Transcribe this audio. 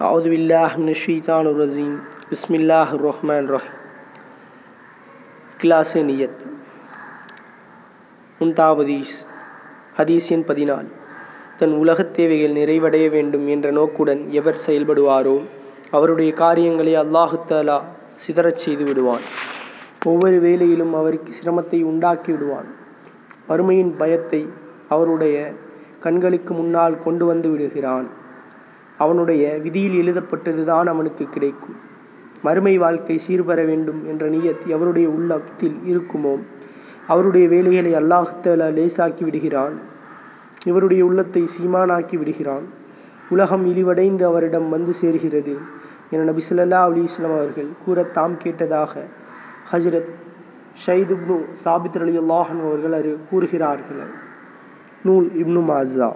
أعوذ بالله من الشيطان الرجيم بسم الله الرحمن الرحيم கிளாஸே நியத் முன்தாவதீஸ் ஹதீஸ் எண் பதினாலு தன் உலகத் தேவைகள் நிறைவடைய வேண்டும் என்ற நோக்குடன் எவர் செயல்படுவாரோ அவருடைய காரியங்களை அல்லாஹு தஆலா சிதறச் செய்து விடுவான் ஒவ்வொரு வேளையிலும் அவருக்கு சிரமத்தை உண்டாக்கி விடுவான் வறுமையின் பயத்தை அவருடைய கண்களுக்கு முன்னால் கொண்டு வந்து விடுகிறான் அவனுடைய விதியில் எழுதப்பட்டதுதான் அவனுக்கு கிடைக்கும். மறுமை வாழ்க்கை சீர்பெற வேண்டும் என்ற நியத் எவருடைய உள்ளத்தில் இருக்குமோ அவருடைய வேலைகளை அல்லாஹுத்தாலா லேசாக்கி விடுகிறான். இவருடைய உள்ளத்தை சீமானாக்கி விடுகிறான். உலகம் இழிவடைந்து அவரிடம் வந்து சேர்கிறது என நபி ஸல்லல்லாஹு அலைஹி அவர்கள் கூற தாம் கேட்டதாக ஹஜரத் ஷைத் இப்னு சாபித் அலி அல்லாஹன் அவர்கள் அறி கூறுகிறார்கள். நூல் இப்னு மாசா